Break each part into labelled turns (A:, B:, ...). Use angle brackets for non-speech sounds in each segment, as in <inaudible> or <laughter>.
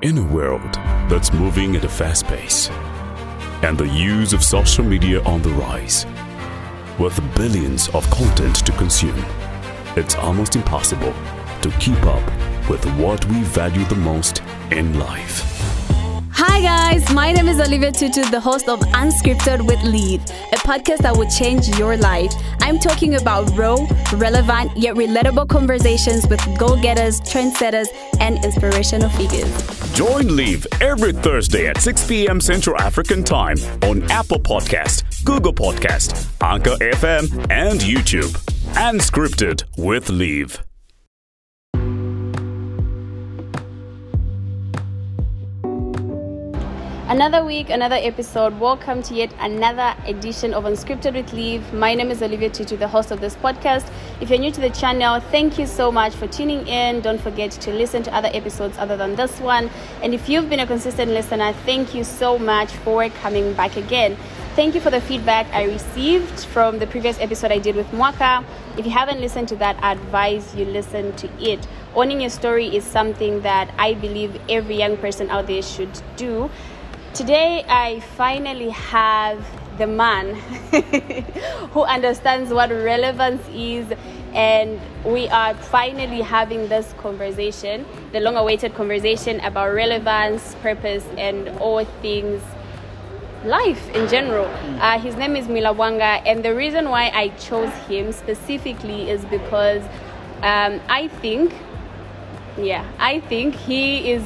A: In a world that's moving at a fast pace and the use of social media on the rise, with billions of content to consume, it's almost impossible to keep up with what we value the most in life.
B: Hi guys, my name is Olivia Tutu, the host of Unscripted with Leave, a podcast that will change your life. I'm talking about raw, relevant, yet relatable conversations with go-getters, trendsetters, and inspirational figures.
A: Join Leave every Thursday at 6 p.m. Central African Time on Apple Podcast, Google Podcast, Anchor FM, and YouTube. Unscripted with Leave.
B: Another week, another episode. Welcome to yet another edition of Unscripted with Leave. My name is Olivia Tutu, the host of this podcast. If you're new to the channel, thank you so much for tuning in. Don't forget to listen to other episodes other than this one. And if you've been a consistent listener, thank you so much for coming back again. Thank you for the feedback I received from the previous episode I did with Mwaka. If you haven't listened to that, I advise you listen to it. Owning your story is something that I believe every young person out there should do. Today, I finally have the man <laughs> who understands what relevance is, and we are finally having this conversation, the long awaited conversation about relevance, purpose, and all things life in general. Uh, his name is Mwila Wanga, and the reason why I chose him specifically is because um, I think, yeah, I think he is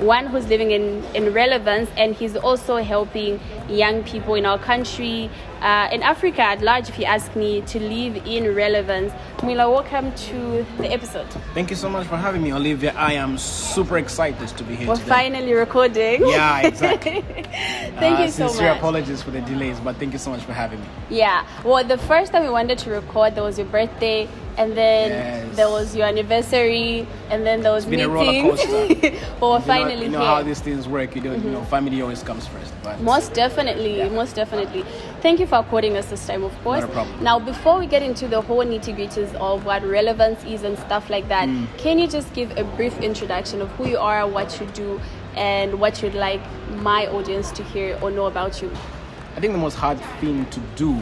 B: one who's living in, in relevance and he's also helping young people in our country uh, in africa at large if you ask me to live in relevance Mwila welcome to the episode
C: Thank you so much for having me, Olivia. I am super excited to be here
B: we're
C: today.
B: finally recording
C: Yeah, exactly. <laughs>
B: thank
C: Uh,
B: you so
C: sincere
B: much
C: apologies for the delays, but thank you so much for having me.
B: yeah well the first time we wanted to record there was your birthday and then
C: Yes.
B: there was your anniversary and then there was
C: been a roller
B: meetings
C: coaster. <laughs>
B: but we're
C: You know,
B: finally
C: you know
B: here
C: how these things work. You know, you know, family always comes first. But
B: Most definitely,
C: Yeah.
B: most definitely. Thank you for according us this time, of course.
C: Not a problem.
B: Now, before we get into the whole nitty gritties of what relevance is and stuff like that,
C: Mm.
B: can you just give a brief introduction of who you are, what you do, and what you'd like my audience to hear or know about you?
C: I think the most hard thing to do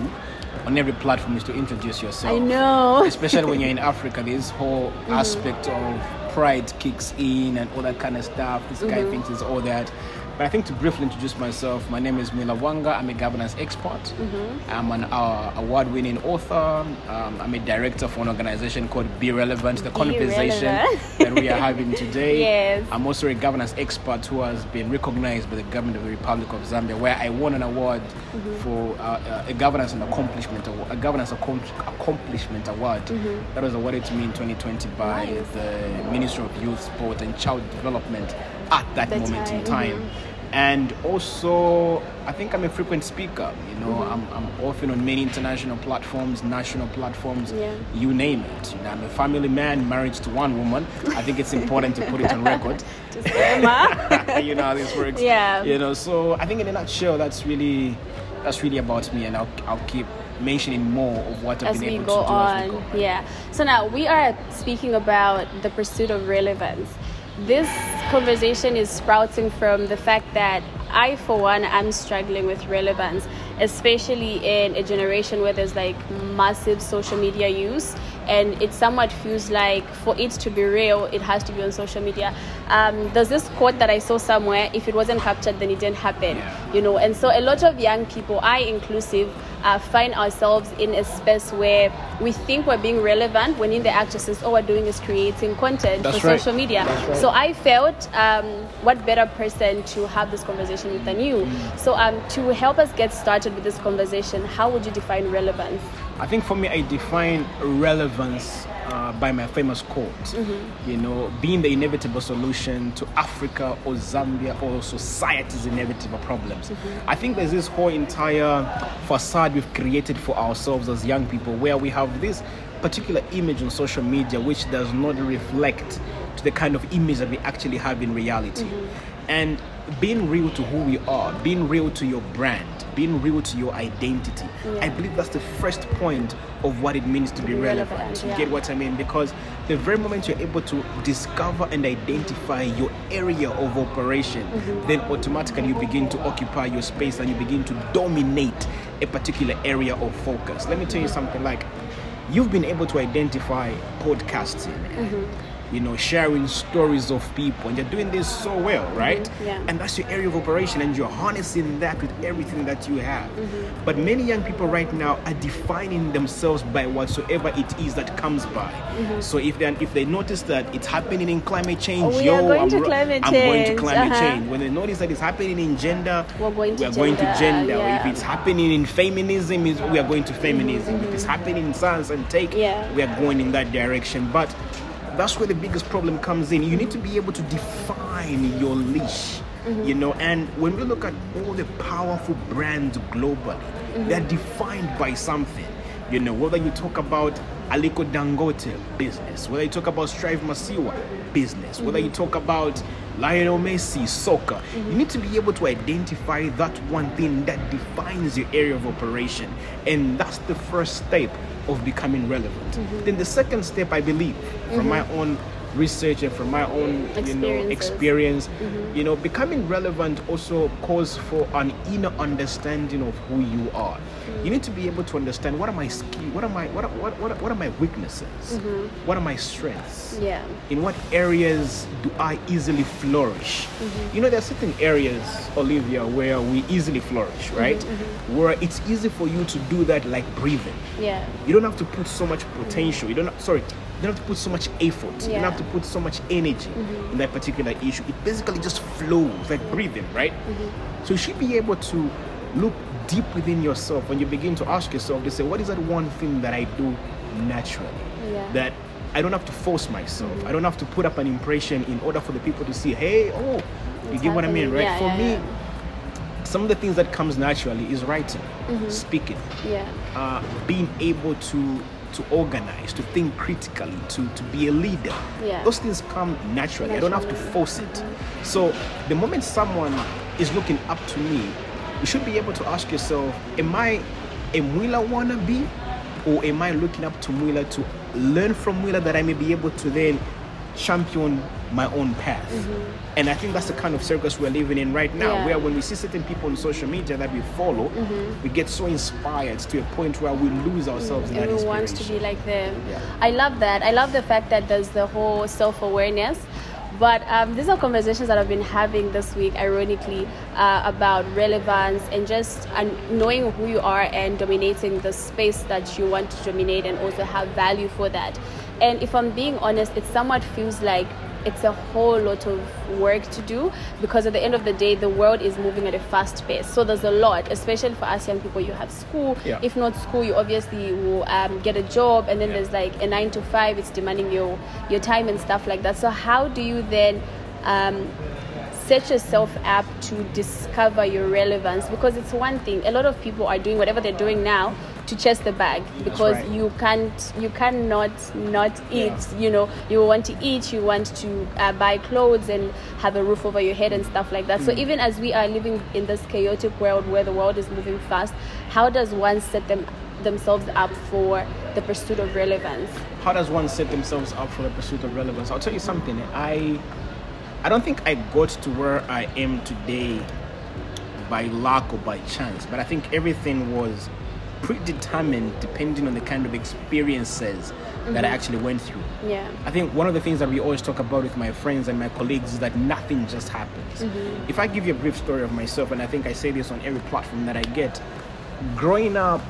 C: on every platform is to introduce yourself.
B: I know.
C: Especially when you're in Africa, this whole <laughs>
B: Mm-hmm.
C: aspect of pride kicks in and all that kind of stuff. This guy
B: Mm-hmm.
C: thinks it's all that. But I think to briefly introduce myself, my name is Mwila Wanga. I'm a governance expert.
B: Mm-hmm.
C: I'm an uh, award-winning author. Um, I'm a director for an organization called Be Relevant. The conversation
B: Relevant.
C: that we are having today. <laughs>
B: Yes.
C: I'm also a governance expert who has been recognized by the government of the Republic of Zambia, where I won an award
B: Mm-hmm.
C: for uh, uh, a governance and accomplishment award, a governance accom- accomplishment award that was awarded to me in 2020 by
B: Mm-hmm. Nice.
C: the Ministry of Youth, Sport, and Child Development at that
B: The
C: moment in
B: time,
C: time. And also, I think I'm a frequent speaker. You know,
B: Mm-hmm.
C: I'm, I'm often on many international platforms, national platforms,
B: Yeah.
C: you name it. You know, I'm a family man, married to one woman. I think it's important to put it on record. <laughs> <laughs> You know how this works.
B: Yeah.
C: You know, so I think in a nutshell, that's really that's really about me, and I'll I'll keep mentioning more of what I've
B: as
C: been able to do
B: on.
C: as we go. on.
B: Yeah. So now we are speaking about the pursuit of relevance. This conversation is sprouting from the fact that I, for one, am struggling with relevance, especially in a generation where there's like massive social media use. And it somewhat feels like for it to be real, it has to be on social media. Um, there's this quote that I saw somewhere: "If it wasn't captured, then it didn't happen." You know, and so a lot of young people, I inclusive, uh, find ourselves in a space where we think we're being relevant when in the actual sense all we're doing is creating content
C: That's
B: for
C: right.
B: social media.
C: Right.
B: So I felt um, what better person to have this conversation with than you.
C: Mm.
B: So um, to help us get started with this conversation, how would you define relevance?
C: I think for me, I define relevance uh, by my famous quote.
B: Mm-hmm.
C: You know, being the inevitable solution to Africa or Zambia or society's inevitable problems.
B: Mm-hmm.
C: I think there's this whole entire facade we've created for ourselves as young people where we have this particular image on social media which does not reflect to the kind of image that we actually have in reality. and being real to who we are, being real to your brand, being real to your identity.
B: Yeah.
C: I believe that's the first point of what it means to be, relevant.
B: relevant,
C: You get what I mean? Because the very moment you're able to discover and identify your area of operation,
B: Mm-hmm.
C: then automatically you begin to occupy your space and you begin to dominate a particular area of focus. Let me tell you something like you've been able to identify podcasting and, you know sharing stories of people and you're doing this so well right
B: yeah.
C: and that's your area of operation and you're harnessing that with everything that you have
B: Mm-hmm.
C: but many young people right now are defining themselves by whatsoever it is that comes by so if they if they notice that it's happening in climate change
B: Mm-hmm. Oh,
C: yo I'm,
B: to
C: ro-
B: climate
C: I'm going to climate
B: uh-huh.
C: change when they notice that it's happening in gender
B: We're going to
C: we're going to
B: gender,
C: gender
B: yeah.
C: if it's happening in feminism is we are going to feminism if it's happening in science and tech
B: Yeah.
C: we are going in that direction but that's where the biggest problem comes in. You need to be able to define your leash mm-hmm. you know? And when we look at all the powerful brands globally mm-hmm. they're defined by something you know whether you talk about Aliko Dangote business whether you talk about Strive Masiyiwa business whether you talk about Lionel Messi soccer you need to be able to identify that one thing that defines your area of operation. And that's the first step of becoming relevant. Mm-hmm. Then the second step I believe from my mm-hmm. own research and from my own you know experience mm-hmm. you know becoming relevant also calls for an inner understanding of who you are you need to be able to understand what are my skills what are my what are, what, what, what are my weaknesses mm-hmm. what are my strengths
B: Yeah.
C: in what areas do I easily flourish? Mm-hmm. You know, there are certain areas, Olivia, where we easily flourish, mm-hmm, right? Where it's easy for you to do that like breathing.
B: Yeah.
C: You don't have to put so much potential. You don't have, sorry, you don't have to put so much effort. You don't have to put so much energy in that particular issue. It basically just flows like breathing, right? So you should be able to look deep within yourself when you begin to ask yourself to say, what is that one thing that I do naturally?
B: Yeah.
C: That I don't have to force myself. I don't have to put up an impression in order for the people to see, hey, oh, you
B: It's
C: get what I mean, right?
B: Yeah,
C: for
B: yeah,
C: me, some of the things that comes naturally is writing, speaking,
B: Yeah.
C: uh, being able to to organize, to think critically, to to be a leader.
B: Yeah.
C: Those things come naturally. I don't have to force it. So the moment someone is looking up to me, you should be able to ask yourself, am I a Mwila wannabe? Or am I looking up to Mwila to learn from Mwila that I may be able to then champion my own path? Mm-hmm. And I think that's the kind of circus we're living in right now,
B: Yeah.
C: where when we see certain people on social media that we follow, mm-hmm. we get so inspired to a point where we lose ourselves in that
B: Everyone wants to be like them.
C: Yeah.
B: I love that. I love the fact that there's the whole self awareness. But um, these are conversations that I've been having this week, ironically, uh, about relevance and just knowing who you are and dominating the space that you want to dominate and also have value for that. And if I'm being honest, it somewhat feels like it's a whole lot of work to do because at the end of the day the world is moving at a fast pace. So there's a lot especially for us young people. You have school.
C: Yeah.
B: if not school you obviously will um, get a job and then
C: Yeah.
B: there's like a nine to five it's demanding your your time and stuff like that. So how do you then um, set yourself up to discover your relevance? Because it's one thing. A lot of people are doing whatever they're doing now to chase the bag because
C: right.
B: you can't you cannot not eat
C: Yeah.
B: you know you want to eat you want to uh, buy clothes and have a roof over your head and stuff like that so even as we are living in this chaotic world where the world is moving fast how does one set them themselves up for the pursuit of relevance
C: how does one set themselves up for the pursuit of relevance? I'll tell you something. I I don't think I got to where I am today by luck or by chance, but I think everything was predetermined depending on the kind of experiences that I mm-hmm. actually went through.
B: yeah
C: I think one of the things that we always talk about with my friends and my colleagues is that nothing just happens. Mm-hmm. If I give you a brief story of myself, and I think I say this on every platform that I get, growing up,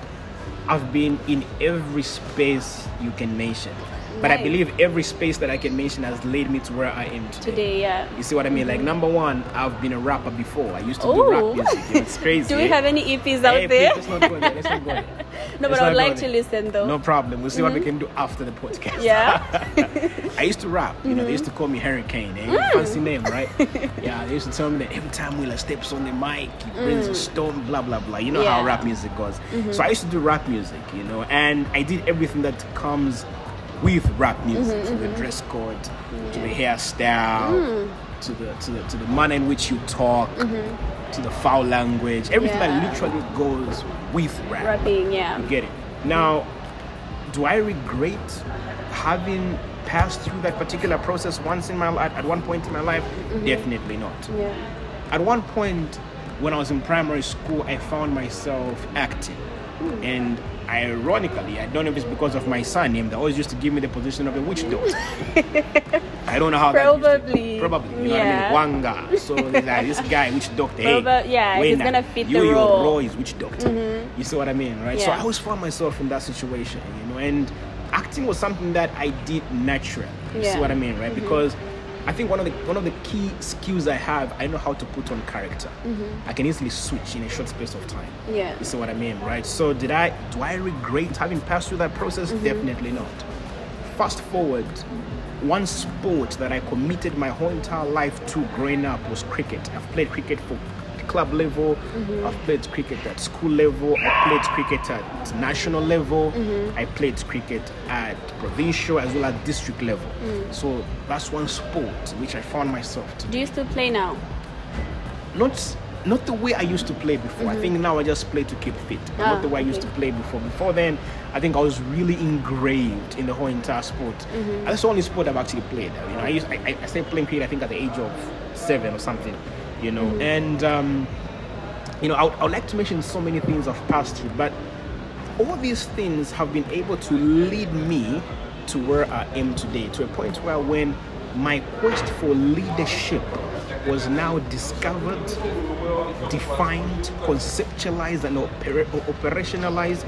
C: I've been in every space you can mention. But I believe every space that I can mention has led me to where I am today.
B: today yeah
C: You see what I mean? Like mm-hmm. number one, I've been a rapper before. I used to do rap music. It's <laughs> crazy.
B: do we have any eps out
C: Hey,
B: there
C: please, let's not go there. Let's not go there. <laughs>
B: no
C: Let's
B: but I would like to listen though
C: No problem. We'll see what we mm-hmm. can do after the podcast.
B: yeah <laughs>
C: I used to rap. You know, they used to mm-hmm. call me Hurricane. Eh? Mm. Fancy name, right? yeah, they used to tell me that every time Wheeler steps on the mic, he mm. brings a storm, blah, blah, blah. You know how rap music goes. So I used to do rap music, you know, and I did everything that comes with rap music. Mm-hmm, so the mm-hmm. dress code, to the hairstyle, mm. to the to the to the manner in which you talk, mm-hmm. to the foul language, everything that
B: Mm-hmm.
C: Literally goes with rap.
B: Rapping, yeah.
C: You get it. Now, do I regret having passed through that particular process once in my life at one point in my life? Definitely not.
B: Yeah.
C: At one point, when I was in primary school, I found myself acting. Mm. And ironically, I don't know if it's because of my surname, they always used to give me the position of a witch doctor. <laughs> I don't know how that to-
B: Probably,
C: probably, you
B: yeah.
C: know what I mean? Wanga. So like this guy, witch doctor. Hey,
B: yeah, he's
C: Wena,
B: gonna fit
C: you,
B: the
C: your
B: role. Mm-hmm.
C: role is witch doctor. You see what I mean, right? So I always found myself in that situation, you know, and acting was something that I did naturally. You
B: Yeah.
C: see what I mean,
B: Mm-hmm.
C: right? Because I think one of the one of the key skills I have, I know how to put on character. I can easily switch in a short space of time.
B: Mm-hmm. Yeah.
C: You see what I mean, right? So did I do I regret having passed through that process?
B: Mm-hmm.
C: Definitely not. Fast forward, one sport that I committed my whole entire life to growing up was cricket. I've played cricket for club level,
B: Mm-hmm.
C: I've played cricket at school level, I played cricket at national level,
B: Mm-hmm.
C: I played cricket at provincial as well as district level.
B: Mm.
C: So that's one sport which I found myself to
B: Do you still play now?
C: not not the way I used to play before. I think now I just play to keep fit, but
B: Mm-hmm. Ah,
C: not the way I used to play before. Before then, I think I was really engraved in the whole entire sport.
B: Mm-hmm.
C: That's the only sport I've actually played. You know, I used I, I I started playing cricket I think at the age of seven or something. You know,
B: Mm-hmm.
C: and um, you know I would, I would like to mention so many things I've passed through, but all these things have been able to lead me to where I am today, to a point where when my quest for leadership was now discovered, defined, conceptualized, and opera- operationalized,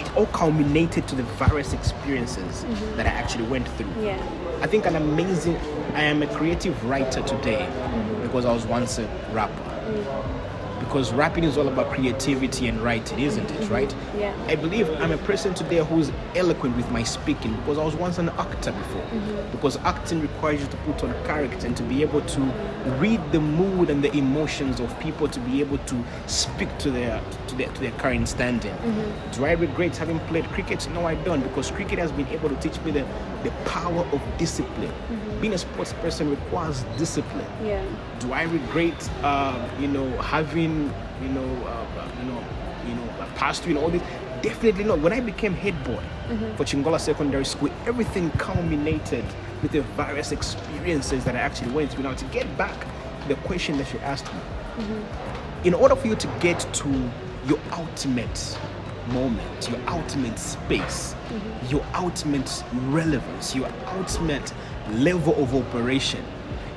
C: it all culminated to the various experiences that I actually went through.
B: Yeah.
C: I think an amazing, I am a creative writer today because I was once a rapper. Because rapping is all about creativity and writing, isn't it? Mm-hmm. Right?
B: Yeah.
C: I believe I'm a person today who's eloquent with my speaking because I was once an actor before. Mm-hmm. Because acting requires you to put on character and to be able to read the mood and the emotions of people to be able to speak to their to their to their current standing. Mm-hmm. Do I regret having played cricket? No, I don't, because cricket has been able to teach me the, the power of discipline. Being a sports person requires discipline
B: Yeah.
C: do I regret, uh, you know, having, you know, uh, you know, you know, uh, passed through and all this? Definitely not. When I became head boy for Chingola Secondary School, everything culminated with the various experiences that I actually went through. Now, to get back the question that you asked me, in order for you to get to your ultimate moment, your ultimate space, your ultimate relevance, your ultimate level of operation,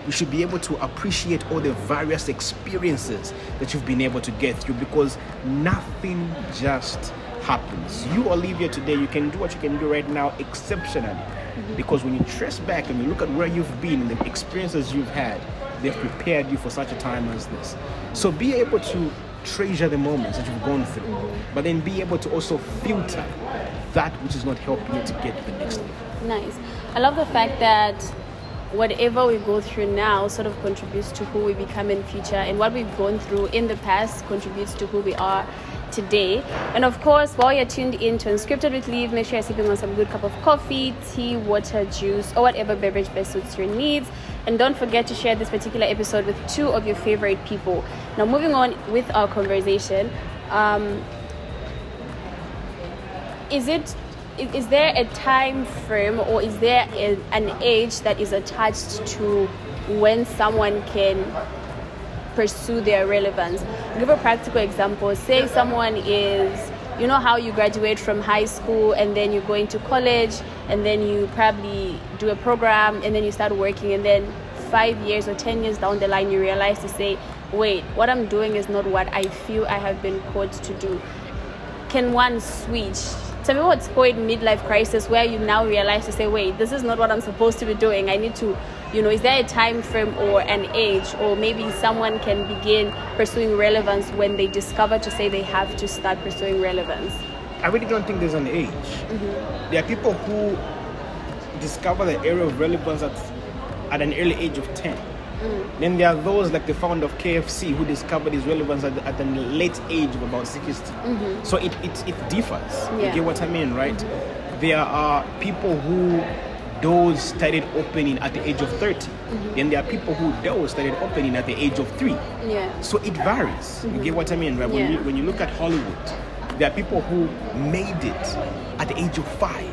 C: you should be able to appreciate all the various experiences that you've been able to get through because nothing just happens. You, Olivia, today, you can do what you can do right now exceptionally mm-hmm. because when you trace back and you look at where you've been, and the experiences you've had, they've prepared you for such a time as this. So be able to treasure the moments that you've gone through, but then be able to also filter that which is not helping you to get to the next level.
B: Nice. I love the fact that whatever we go through now sort of contributes to who we become in future and what we've gone through in the past contributes to who we are today. And of course while you're tuned in to unscripted with leave make sure you're sipping on some good cup of coffee tea water juice or whatever beverage best suits your needs. And don't forget to share this particular episode with two of your favorite people. Now moving on with our conversation um, is it is, there a time frame or is there a, an age that is attached to when someone can pursue their relevance I'll give a practical example say someone is you know how you graduate from high school and then you go into college and then you probably do a program and then you start working and then five years or ten years down the line you realize to say wait what i'm doing is not what i feel i have been called to do can one switch? Tell me what's called midlife crisis where you now realize to say, wait, this is not what I'm supposed to be doing. I need to, you know, is there a time frame or an age or maybe someone can begin pursuing relevance when they discover to say they have to start pursuing relevance?
C: I really don't think there's an age. Mm-hmm. There are people who discover the area of relevance at, at an early age of 10. Mm. Then there are those like the founder of KFC who discovered his relevance at, at a late age of about 60. Mm-hmm. So it, it, it differs.
B: Yeah.
C: You get what I mean, right? Mm-hmm. There are people who doors started opening at the age of 30. Mm-hmm. Then there are people who doors started opening at the age of three.
B: Yeah.
C: So it varies. You get what I mean, right? When,
B: Yeah.
C: you, when you look at Hollywood, there are people who made it at the age of 5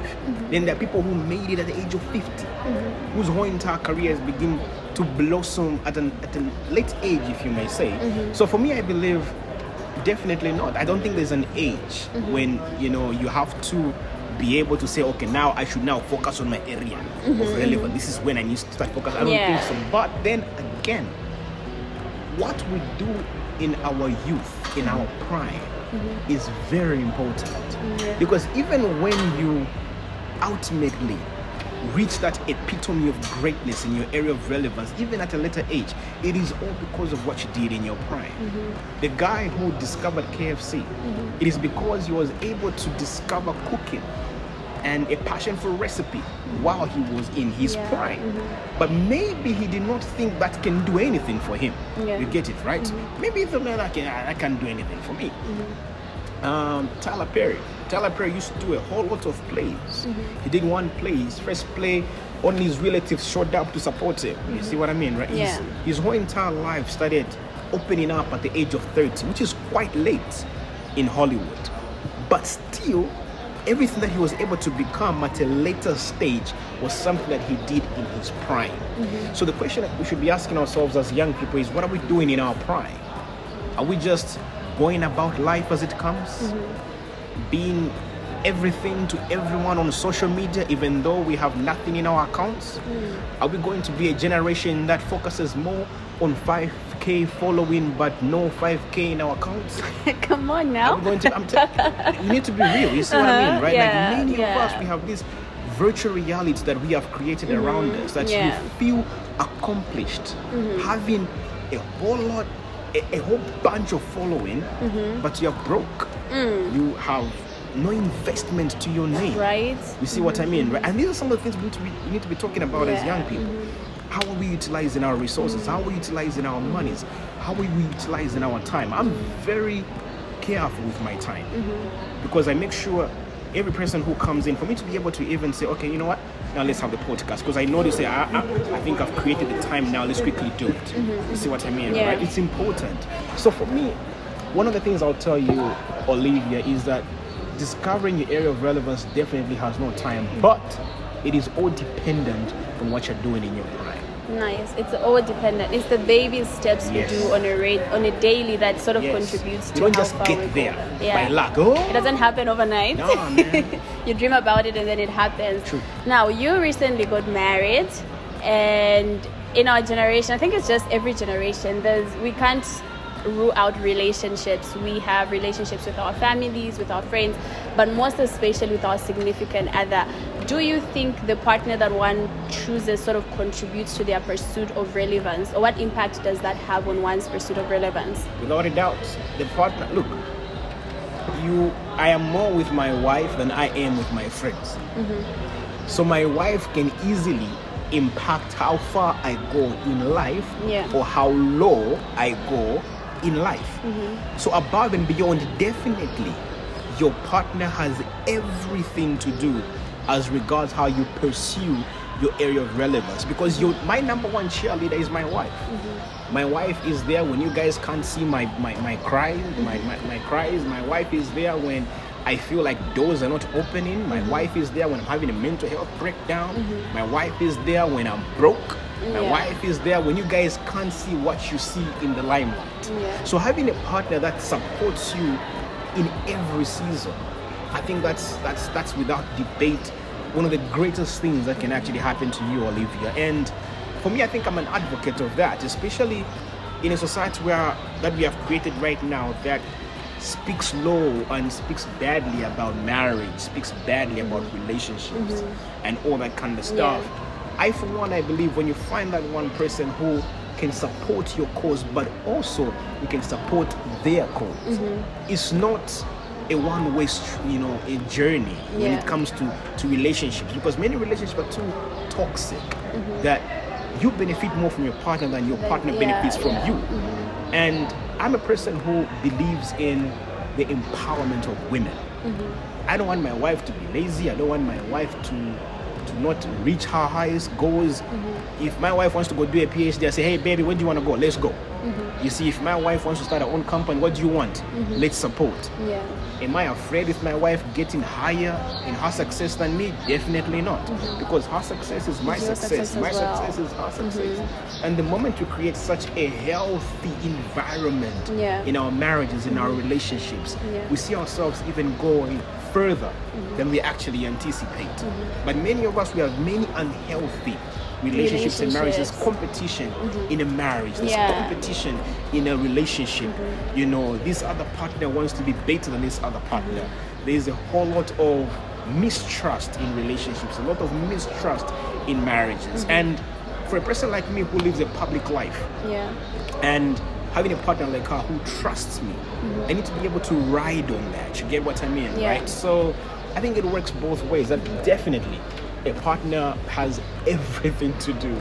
C: Then there are people who made it at the age of 50, Mm-hmm. whose whole entire career careers begin to blossom at, an, at a late age, if you may say. Mm-hmm. So for me, I believe definitely not. I don't think there's an age mm-hmm. when you know you have to be able to say, okay, now I should now focus on my area of relevance. This is when I need to start focus. I don't
B: Yeah.
C: think so. But then again, what we do in our youth, in our prime, is very important. Because even when you ultimately reach that epitome of greatness in your area of relevance, even at a later age, it is all because of what you did in your prime. Mm-hmm. The guy who discovered KFC, mm-hmm. it is because he was able to discover cooking and a passion for recipe while he was in his
B: Yeah.
C: prime. Mm-hmm. But maybe he did not think that can do anything for him.
B: Yeah.
C: You get it, right? Maybe he thought, man, I, can, I can't do anything for me. Um, Tyler Perry. Tyler Perry used to do a whole lot of plays. Mm-hmm. He did one play, his first play, only his relatives showed up to support him. You mm-hmm. see what I mean, right? His-
B: Yeah.
C: his whole entire life started opening up at the age of 30, which is quite late in Hollywood. But still, everything that he was able to become at a later stage was something that he did in his prime. Mm-hmm. So the question that we should be asking ourselves as young people is what are we doing in our prime? Are we just going about life as it comes? Mm-hmm. Being everything to everyone on social media, even though we have nothing in our accounts? Mm. Are we going to be a generation that focuses more on 5k following but no 5k in our accounts? <laughs>
B: Come on now.
C: we going to? I'm t- we need to be real. You see what I mean,
B: Uh-huh,
C: right?
B: yeah,
C: like many
B: yeah.
C: of us, we have this virtual reality that we have created around mm-hmm. us that
B: yeah.
C: you feel accomplished, mm-hmm. having a whole lot, a, a whole bunch of following, mm-hmm. but you're broke. Mm. You have no investment to your name.
B: Right?
C: You see what I mm-hmm. mean, right? And these are some of the things we need to be, we need to be talking about as young people. Mm-hmm. How are we utilizing our resources? How are we utilizing our monies? How are we utilizing our time? I'm very careful with my time because I make sure every person who comes in, for me to be able to even say, okay, you know what? Now let's have the podcast because I know they say, I, I, I think I've created the time now. Let's quickly do it. You mm-hmm. see what I mean,
B: Yeah.
C: right? It's important. So for me, one of the things I'll tell you, Olivia, is that discovering your area of relevance definitely has no time, but it is all dependent on what you're doing in your prime.
B: Nice. It's all dependent. It's the baby steps
C: Yes.
B: you do on a rate on a daily that sort of
C: Yes.
B: contributes to
C: You don't just get there
B: Yeah.
C: by luck. Oh,
B: It doesn't happen overnight.
C: No, <laughs> man.
B: you dream about it and then it happens.
C: True.
B: Now, you recently got married, and in our generation, I think it's just every generation, there's we can't rule out relationships. We have relationships with our families, with our friends, but most especially with our significant other. Do you think the partner that one chooses sort of contributes to their pursuit of relevance, or what impact does that have on one's pursuit of relevance?
C: without a doubt, the partner. Look, you. I am more with my wife than I am with my friends. Mm-hmm. So my wife can easily impact how far I go in life,
B: Yeah.
C: or how low I go in life. Mm-hmm. So above and beyond, definitely, your partner has everything to do as regards how you pursue your area of relevance. Because your my number one cheerleader is my wife. Mm-hmm. My wife is there when you guys can't see my my, my cries, mm-hmm. my, my, my cries. My wife is there when I feel like doors are not opening. My mm-hmm. wife is there when I'm having a mental health breakdown. My wife is there when I'm broke. My
B: Yeah.
C: wife is there when you guys can't see what you see in the limelight.
B: Yeah.
C: So having a partner that supports you in every season, I think that's that's that's without debate one of the greatest things that can actually happen to you, Olivia. And for me, I think I'm an advocate of that, especially in a society where that we have created right now that speaks low and speaks badly about marriage, speaks badly about relationships mm-hmm. and all that kind of stuff. I, for one, I believe when you find that one person who can support your cause, but also you can support their cause, mm-hmm. it's not a one-way, you know, a journey when it comes to to relationships because many relationships are too toxic that you benefit more from your partner than your partner
B: yeah,
C: benefits from
B: yeah.
C: you. And I'm a person who believes in the empowerment of women. I don't want my wife to be lazy. I don't want my wife to to not reach her highest goals.
B: Mm-hmm.
C: If my wife wants to go do a PhD, I say, hey, baby, where do you want to go? Let's go.
B: Mm-hmm.
C: You see, if my wife wants to start her own company, what do you want? Let's support.
B: Yeah.
C: Am I afraid with my wife getting higher in her success than me? Definitely not. Because her success is my success.
B: success
C: My
B: well.
C: success is her success. And the moment you create such a healthy environment
B: Yeah.
C: in our marriages, in our relationships,
B: Yeah.
C: we see ourselves even going further than we actually anticipate. But many of us, we have many unhealthy relationships and marriages. There's competition mm-hmm. in a marriage. There's
B: Yeah.
C: competition in a relationship. Mm-hmm. You know, this other partner wants to be better than this other partner. Mm-hmm. There's a whole lot of mistrust in relationships, a lot of mistrust in marriages. And for a person like me who lives a public life,
B: Yeah.
C: and having a partner like her who trusts me, I need to be able to ride on that. You get what I mean,
B: Yeah.
C: right? So I think it works both ways. That definitely a partner has everything to do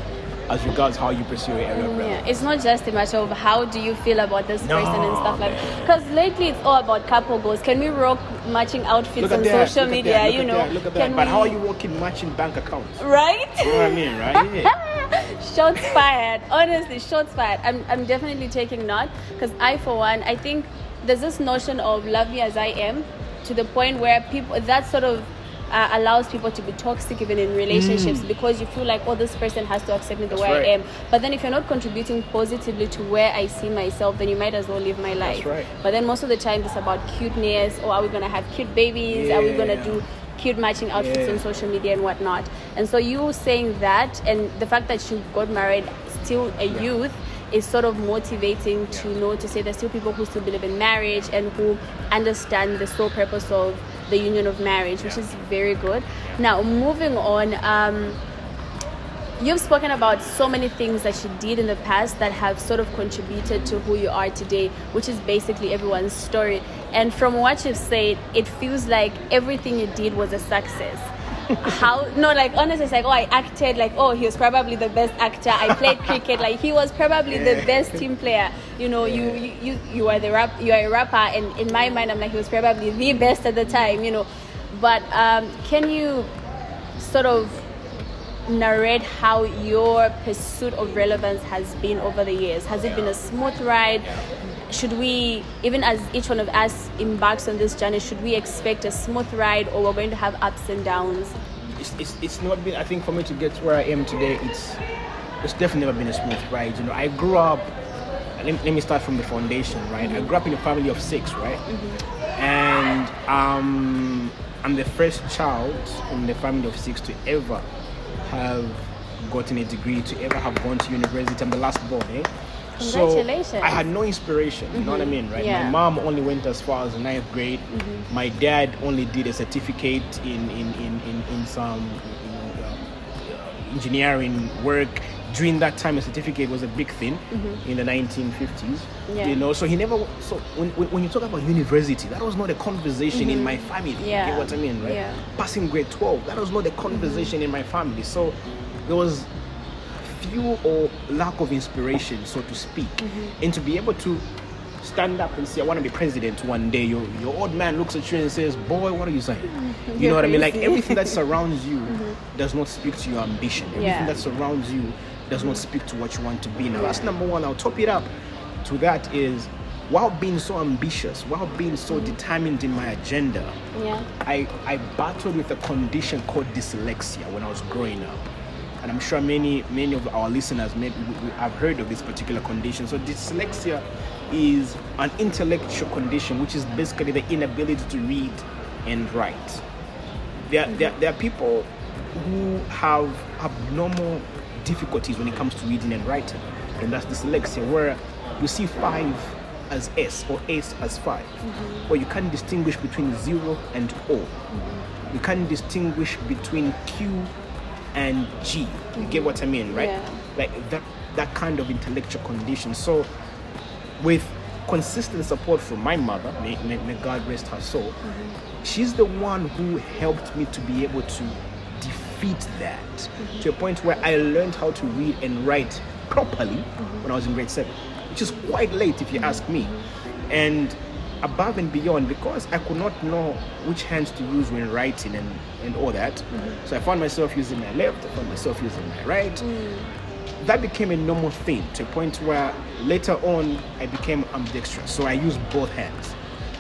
C: as regards how you pursue your area of
B: Yeah, it's not just a matter of how do you feel about this
C: No,
B: person and stuff like
C: man.
B: Because lately it's all about couple goals. Can we rock matching outfits on
C: that.
B: social media?
C: that,
B: you know,
C: that, look at
B: can
C: that. But how are you working matching bank accounts?
B: Right?
C: You know what I mean, right? <laughs> Yeah.
B: shots fired. Honestly, shots fired. I'm, I'm definitely taking note because I, for one, I think there's this notion of love me as I am to the point where people that sort of uh, allows people to be toxic even in relationships because you feel like oh this person has to accept me the
C: Mm. That's
B: way
C: right.
B: I am. But then if you're not contributing positively to where I see myself, then you might as well live my life.
C: right.
B: But then most of the time it's about cuteness or are we gonna have cute babies? Are we gonna do cute matching outfits
C: Yeah.
B: on social media and whatnot. And so you saying that and the fact that you got married still a youth is sort of motivating to know to say there's still people who still believe in marriage and who understand the sole purpose of the union of marriage, which is very good. Now moving on, um, You've spoken about so many things that you did in the past that have sort of contributed to who you are today, which is basically everyone's story. And from what you've said, it feels like everything you did was a success. How no like honestly it's like oh I acted like oh he was probably the best actor. I played <laughs> cricket. Like he was probably the best team player. You know you, you you you are the rap you are a rapper. And in my mind I'm like he was probably the best at the time you know. But um, can you sort of narrate how your pursuit of relevance has been over the years. Has it been a smooth ride? Should we, even as each one of us embarks on this journey, should we expect a smooth ride or we're going to have ups and downs?
C: it's, it's, it's not been i think for me to get to where i am today it's it's definitely never been a smooth ride. You know i grew up let me, let me start from the foundation right? I grew up in a family of six right? And um i'm the first child in the family of six to ever have gotten a degree to ever have gone to university. I'm the last born eh?
B: Congratulations.
C: So I had no inspiration, you know what I mm-hmm. mean, right?
B: Yeah.
C: My mom only went as far as ninth grade. Mm-hmm. My dad only did a certificate in in, in, in, in some you know, um, uh, engineering work. During that time, a certificate was a big thing mm-hmm. in the 1950s.
B: Yeah.
C: You know, so he never. So when, when, when you talk about university, that was not a conversation in my family.
B: Yeah.
C: You get what I mean, right?
B: Yeah.
C: Passing grade 12, that was not a conversation in my family. So there was few or lack of inspiration, so to speak, mm-hmm. and to be able to stand up and say, "I want to be president one day." Your your old man looks at you and says, "Boy, what are you saying?" <laughs> You
B: You're
C: know what I mean? Like everything that surrounds you mm-hmm. does not speak to your ambition. Everything
B: Yeah.
C: that surrounds you does not speak to what you want to be. Now that's number one. I'll top it up. To that is, while being so ambitious, while being so mm-hmm. determined in my agenda,
B: Yeah.
C: I, I battled with a condition called dyslexia when I was growing up. And I'm sure many many of our listeners maybe have heard of this particular condition. So dyslexia is an intellectual condition which is basically the inability to read and write. There, mm-hmm. there, there are people who have abnormal difficulties when it comes to reading and writing. And that's dyslexia, where you see five as S or S as 5 mm-hmm. or you can't distinguish between zero and O. Mm-hmm. You can't distinguish between Q and G. You get what I mean, right?
B: Yeah.
C: Like that that kind of intellectual condition. So with consistent support from my mother, may, may, may God rest her soul, mm-hmm. she's the one who helped me to be able to defeat that to a point where I learned how to read and write properly mm-hmm. when I was in grade seven, which is quite late if you ask me. And above and beyond, because I could not know which hands to use when writing and, and all that,
B: Mm-hmm.
C: so I found myself using my left, I found myself using my right.
B: Mm.
C: That became a normal thing to a point where later on I became ambidextrous. So I use both hands.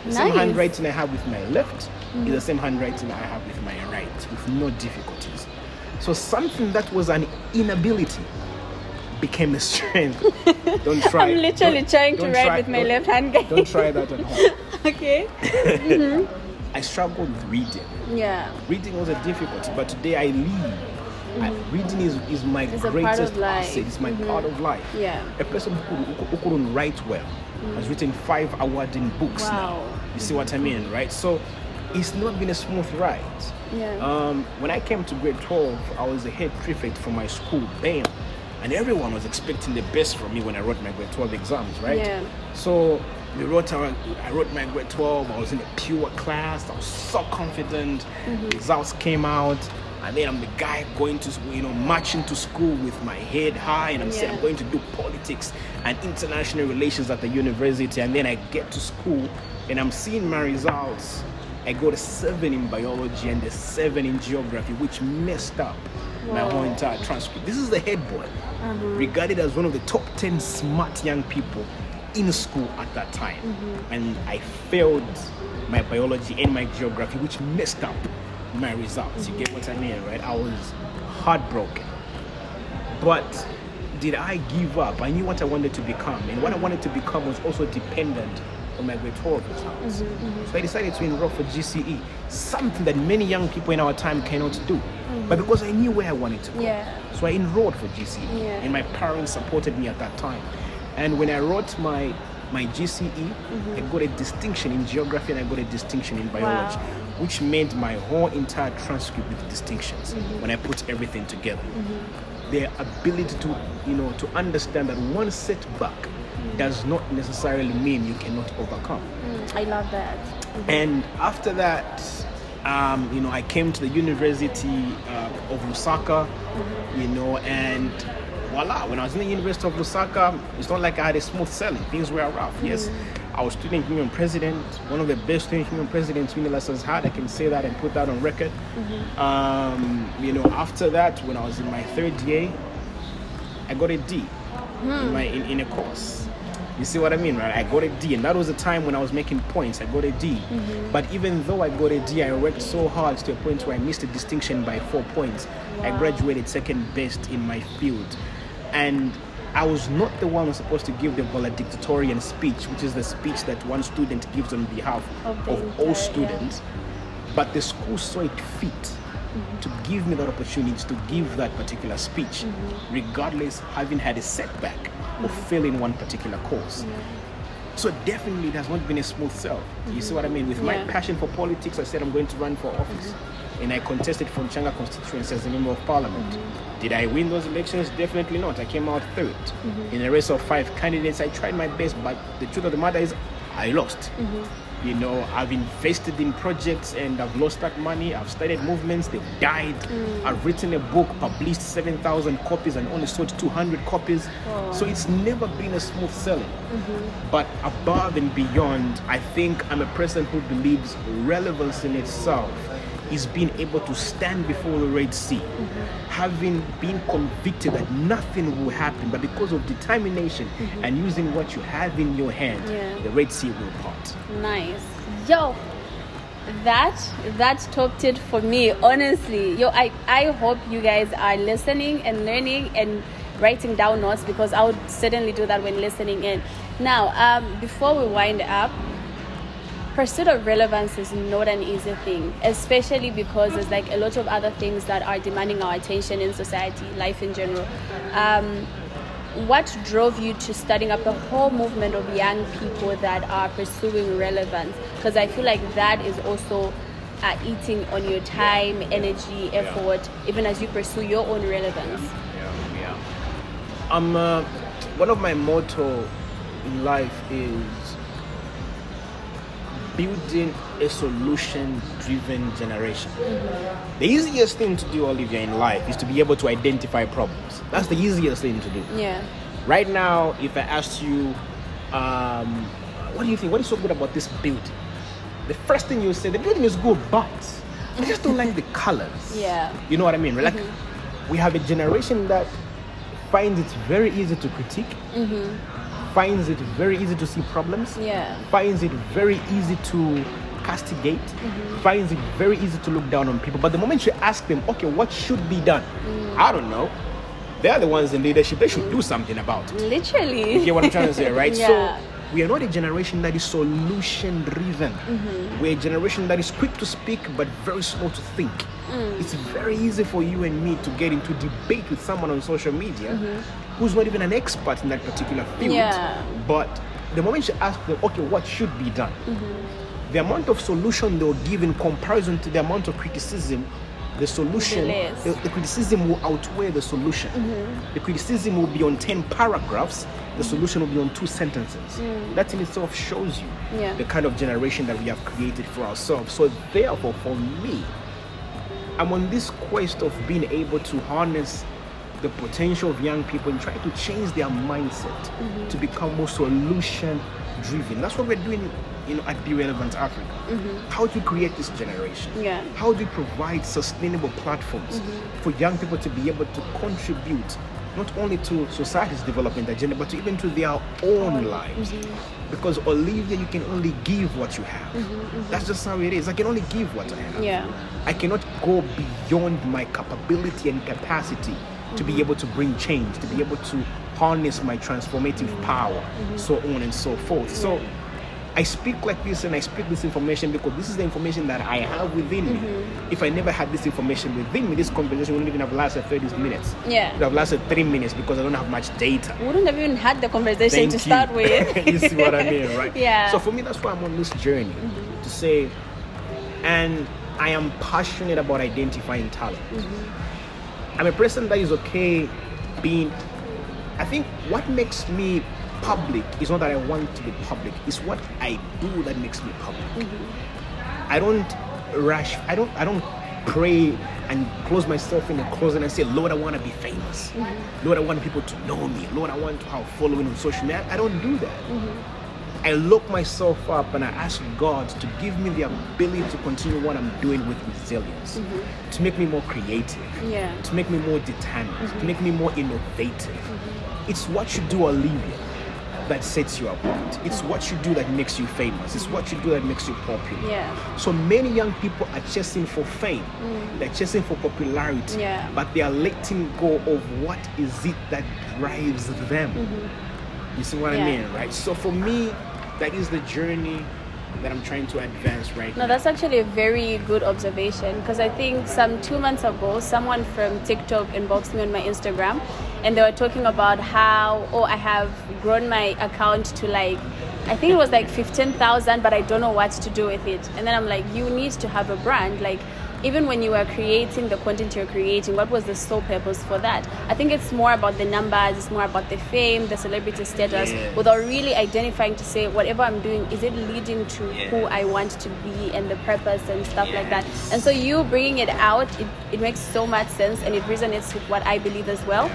C: The same
B: Nice. Mm.
C: handwriting I have with my left is the same handwriting I have with my right, with no difficulties. So something that was an inability became a strength. <laughs> Don't try.
B: I'm literally
C: don't-
B: trying to
C: don't
B: write
C: try-
B: with my left hand, guys.
C: Don't try that at home. <laughs>
B: okay. <laughs>
C: I struggled with reading.
B: Yeah.
C: Reading was a difficulty, but today I live. I, reading is, is my
B: Mm-hmm. It's
C: greatest asset. It's my part of life.
B: Yeah.
C: A person who, who, who couldn't write well has written five awarding books now. You see what I mean, right? So it's not been a smooth ride.
B: Yeah.
C: Um, when I came to grade 12, I was the head prefect for my school. Bam. And everyone was expecting the best from me when I wrote my grade 12 exams, right?
B: Yeah.
C: So we wrote our, I wrote my grade 12. I was in a pure class. I was so confident. Mm-hmm. Results came out. And then I'm the guy going to, you know, marching to school with my head high, and I'm saying I'm going to do politics and international relations at the university. And then I get to school, and I'm seeing my results. I got a seven in biology and a seven in geography, which messed up my whole entire transcript. This is the head boy, uh-huh. regarded as one of the top 10 smart young people in school at that time. Mm-hmm. And I failed my biology and my geography, which messed up my results. You get what I mean, right? I was heartbroken. But did I give up? I knew what I wanted to become, and what I wanted to become was also dependent on my grade 12 results. So I decided to enroll for GCE, something that many young people in our time cannot do. Mm-hmm. But because I knew where I wanted to go,
B: Yeah.
C: so I enrolled for GCE,
B: Yeah.
C: and my parents supported me at that time. And when I wrote my my GCE,
B: Mm-hmm.
C: I got a distinction in geography and I got a distinction in biology,
B: Wow.
C: which made my whole entire transcript with distinctions
B: Mm-hmm.
C: when I put everything together their ability to you know to understand that one setback does not necessarily mean you cannot overcome
B: Mm, I love that.
C: and after that um, you know i came to the university uh, of lusaka you know and voila when i was in the university of lusaka it's not like i had a smooth sailing things were rough mm. yes I was student union president, one of the best student union presidents UNILUS has had. I can say that and put that on record. Mm-hmm. Um, you know, after that, when I was in my third year, I got a D in, hmm. my, in, in a course. You see what I mean, right? I got a D, and that was the time when I was making points. I got a D. Mm-hmm. But even though I got a D, I worked so hard to a point where I missed a distinction by four points. I graduated second best in my field. And I was not the one who was supposed to give the valedictorian speech, which is the speech that one student gives on behalf
B: Of
C: of, all
B: yeah.
C: students. But the school saw it fit mm-hmm. to give me that opportunity to give that particular speech, mm-hmm. regardless having had a setback or mm-hmm. failing one particular course. So definitely it has not been a smooth sail. You see what I mean? With my passion for politics, I said I'm going to run for office. And I contested from Changa constituency as a member of parliament. Did I win those elections? Definitely not. I came out 3rd mm-hmm. In a race of five candidates, I tried my best, but the truth of the matter is I lost. Mm-hmm. You know, I've invested in projects and I've lost that money. I've started movements, they've died. Mm. I've written a book, published 7,000 copies, and only sold 200 copies. Oh. So it's never been a smooth sailing. Mm-hmm. But above and beyond, I think I'm a person who believes relevance in itself is being able to stand before the Red Sea, having been convicted that nothing will happen, but because of determination and using what you have in your hand,
B: Yeah.
C: the Red Sea will part.
B: Nice. Yo, that that topped it for me. Honestly, yo, I I hope you guys are listening and learning and writing down notes because I would certainly do that when listening in. Now, um, before we wind up, pursuit of relevance is not an easy thing, especially because there's like a lot of other things that are demanding our attention in society, life in general. Um, what drove you to starting up a whole movement of young people that are pursuing relevance? Because I feel like that is also uh, eating on your time, energy, effort, even as you pursue your own relevance.
C: Yeah, yeah. Um, uh, one of my motto in life is building a solution-driven generation. The easiest thing to do, Olivia, in life is to be able to identify problems. That's the easiest thing to do.
B: Yeah.
C: Right now, if I asked you, um, what do you think? What is so good about this building? The first thing you say, the building is good, but I just don't like the colors.
B: Yeah.
C: You know what I mean? Like, we have a generation that finds it very easy to critique, finds it very easy to see problems,
B: Yeah.
C: finds it very easy to castigate, mm-hmm. finds it very easy to look down on people. But the moment you ask them, okay, what should be done? Mm. I don't know. They're the ones in leadership. They should do something about it.
B: Literally.
C: You hear what I'm trying to say, <laughs> right?
B: Yeah.
C: So we are not a generation that is solution driven. Mm-hmm. We're a generation that is quick to speak but very slow to think. Mm. It's very easy for you and me to get into debate with someone on social media mm-hmm. Who's not even an expert in that particular field.
B: Yeah.
C: But the moment you ask them, okay, what should be done? Mm-hmm. The amount of solution they'll give in comparison to the amount of criticism, the solution, the, the criticism will outweigh the solution. Mm-hmm. The criticism will be on 10 paragraphs, the mm-hmm. solution will be on two sentences. Mm. That in itself shows you
B: Yeah.
C: the kind of generation that we have created for ourselves. So, therefore, for me, I'm on this quest of being able to harness the potential of young people and try to change their mindset to mm-hmm. become more solution driven. That's what we're doing you know, at Be Relevant Africa. Mm-hmm. How do you create this generation?
B: Yeah.
C: How do you provide sustainable platforms mm-hmm. for young people to be able to contribute not only to society's development agenda but even to their own lives? Because Olivia, you can only give what you have. That's just how it is. I can only give what I have.
B: Yeah.
C: I cannot go beyond my capability and capacity to be able to bring change, to be able to harness my transformative power, mm-hmm. so on and so forth. So I speak like this and I speak this information because this is the information that I have within me. Mm-hmm. If I never had this information within me, this conversation wouldn't even have lasted 30 minutes.
B: Yeah.
C: It would have lasted three minutes because I don't have much data.
B: We wouldn't have even had the conversation
C: Thank
B: to
C: you.
B: start with. <laughs>
C: you see what I mean, right? <laughs>
B: Yeah.
C: So for me, that's why I'm on this journey mm-hmm. to say, and I am passionate about identifying talent. I'm a person that is okay being. I think what makes me public is not that I want to be public. It's what I do that makes me public. Mm-hmm. I don't rush. I don't. I don't pray and close myself in a closet and say, Lord, I want to be famous. Mm-hmm. Lord, I want people to know me. Lord, I want to have following on social media. I don't do that. Mm-hmm. I lock myself up and I ask God to give me the ability to continue what I'm doing with resilience, mm-hmm. to make me more creative,
B: Yeah.
C: to make me more determined, to mm-hmm. make me more innovative. Mm-hmm. It's what you do, Olivia, that sets you apart. It's what you do that makes you famous. It's what you do that makes you popular.
B: Yeah.
C: So many young people are chasing for fame. Mm. They're chasing for popularity.
B: Yeah.
C: But they are letting go of what is it that drives them. You see what. I mean, right? So for me, that is the journey that I'm trying to advance right
B: No,
C: now.
B: that's actually a very good observation because I think some two months ago, someone from TikTok inboxed me on my Instagram and they were talking about how, oh, I have grown my account to like, I think it was like 15,000, but I don't know what to do with it. And then I'm like, you need to have a brand. Like, even when you were creating the content you're creating, what was the sole purpose for that? I think it's more about the numbers, it's more about the fame, the celebrity status,
C: Yes.
B: without really identifying to say, whatever I'm doing, is it leading to who I want to be and the purpose and stuff like that. And so you bringing it out, it, it makes so much sense and it resonates with what I believe as well.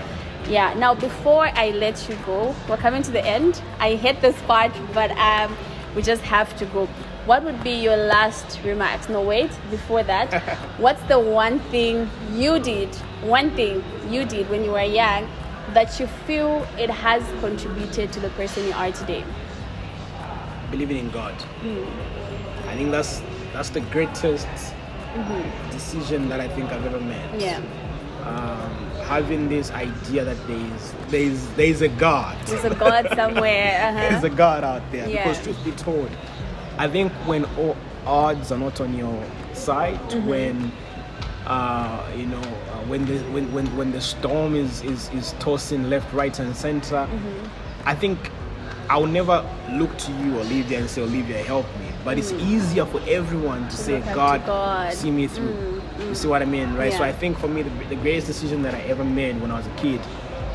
B: Yeah. Now, before I let you go, we're coming to the end. I hate this part, but um, we just have to go. What would be your last remarks? No, wait. Before that, <laughs> what's the one thing you did? One thing you did when you were young that you feel it has contributed to the person you are today?
C: Believing in God. I think that's that's the greatest decision that I think I've ever made.
B: Yeah.
C: Um, having this idea that there is there is there is a God.
B: There's a God <laughs> somewhere. Uh-huh.
C: There's a God out there.
B: Yeah.
C: Because truth be told, I think when all odds are not on your side,
B: Mm-hmm.
C: when uh, you know, uh, when the when, when when the storm is, is is tossing left, right, and center,
B: Mm-hmm.
C: I think I'll never look to you, Olivia, and say, Olivia, help me. But it's easier for everyone to say,
B: Mm. up to
C: God,
B: God.
C: see me through. You see what I mean, right? So I think for me, the, the greatest decision that I ever made when I was a kid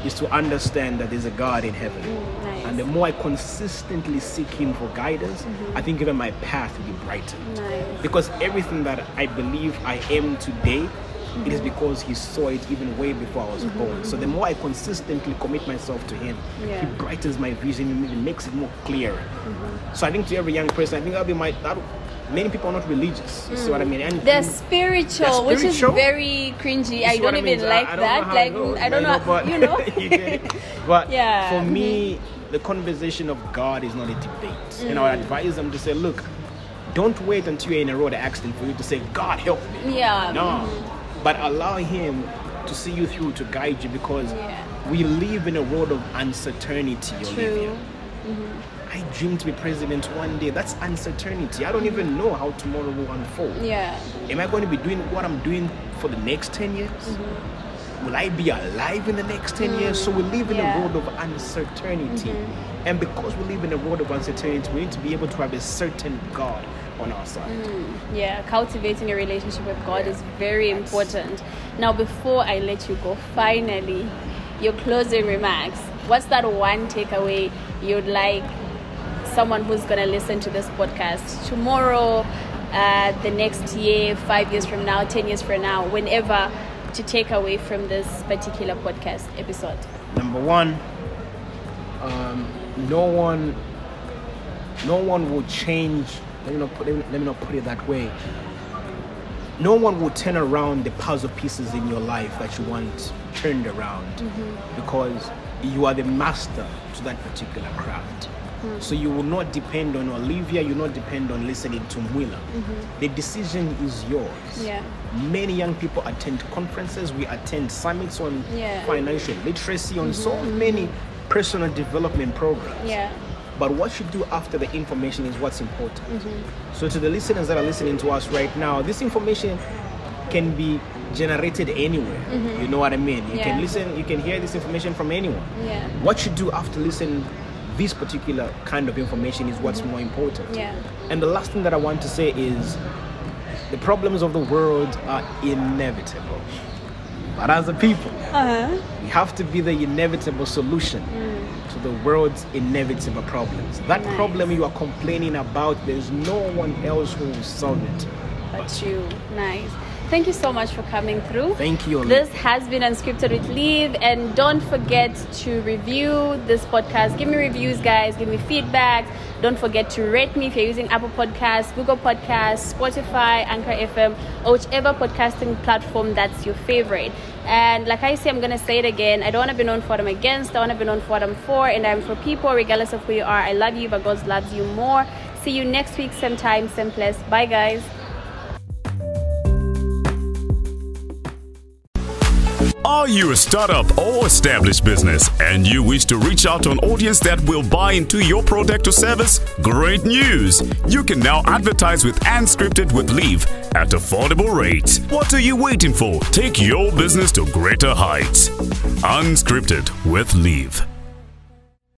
C: is to understand that there's a God in heaven.
B: Mm, nice.
C: And the more I consistently seek Him for guidance, mm-hmm. I think even my path will be brightened.
B: Nice.
C: Because everything that I believe I am today it is mm-hmm. because He saw it even way before I was mm-hmm. born. So the more I consistently commit myself to Him,
B: Yeah.
C: He brightens my vision and makes it more clear. So I think to every young person, I think that'll be my. That many people are not religious. You see what I mean? And
B: They're spiritual, which is very cringy. I don't even
C: mean? So
B: like
C: I, I don't
B: that.
C: know
B: like, I don't know,
C: but <laughs>
B: you know. <laughs>
C: you. But
B: Yeah.
C: for me, mm-hmm. the conversation of God is not a debate. And I mm-hmm. advise them to say, look, don't wait until you're in a road accident for you to say, God help me.
B: yeah.
C: No. Mm-hmm. But allow Him to see you through, to guide you, because
B: Yeah.
C: we live in a world of uncertainty, Olivia.
B: True.
C: I dream to be president one day. That's uncertainty. I don't even know how tomorrow will unfold.
B: Yeah.
C: Am I going to be doing what I'm doing for the next 10 years? Mm-hmm. Will I be alive in the next 10 years? Mm. So we live in
B: Yeah.
C: a world of uncertainty. Mm-hmm. And because we live in a world of uncertainty, we need to be able to have a certain God on our side. Mm.
B: Yeah, cultivating a relationship with God is very important. Now, before I let you go, finally, your closing remarks. What's that one takeaway you'd like someone who's going to listen to this podcast tomorrow, uh, the next year, five years from now, 10 years from now, whenever, to take away from this particular podcast episode?
C: Number one, um, no one, no one will change. Let me not put. Let me, let me not put it that way. No one will turn around the puzzle pieces in your life that you want turned around, because you are the master to that particular craft. So you will not depend on Olivia. You will not depend on listening to Mwila. Mm-hmm. The decision is yours.
B: Yeah.
C: Many young people attend conferences. We attend summits on
B: Yeah.
C: financial literacy, on so mm-hmm. many personal development programs.
B: Yeah.
C: But what you do after the information is what's important. Mm-hmm. So, to the listeners that are listening to us right now, this information can be generated anywhere. You know what I mean? You
B: Yeah.
C: can listen, you can hear this information from anyone.
B: Yeah.
C: What you do after listening this particular kind of information is what's more important.
B: Yeah.
C: And the last thing that I want to say is the problems of the world are inevitable. But as a people,
B: Uh-huh.
C: we have to be the inevitable solution to the world's inevitable problems. That
B: Nice.
C: problem you are complaining about, there's no one else who will solve it.
B: But you, nice. Thank you so much for coming through.
C: Thank you.
B: This has been Unscripted with Liv, and don't forget to review this podcast. Give me reviews, guys. Give me feedback. Don't forget to rate me if you're using Apple Podcasts, Google Podcasts, Spotify, Anchor FM, or whichever podcasting platform that's your favorite. And like I say, I'm gonna say it again. I don't want to be known for what I'm against. I want to be known for what I'm for, and I'm for people, regardless of who you are. I love you, but God loves you more. See you next week, same time, same place. Bye, guys.
A: Are you a startup or established business and you wish to reach out to an audience that will buy into your product or service? Great news! You can now advertise with Unscripted with Liv at affordable rates. What are you waiting for? Take your business to greater heights. Unscripted with Liv.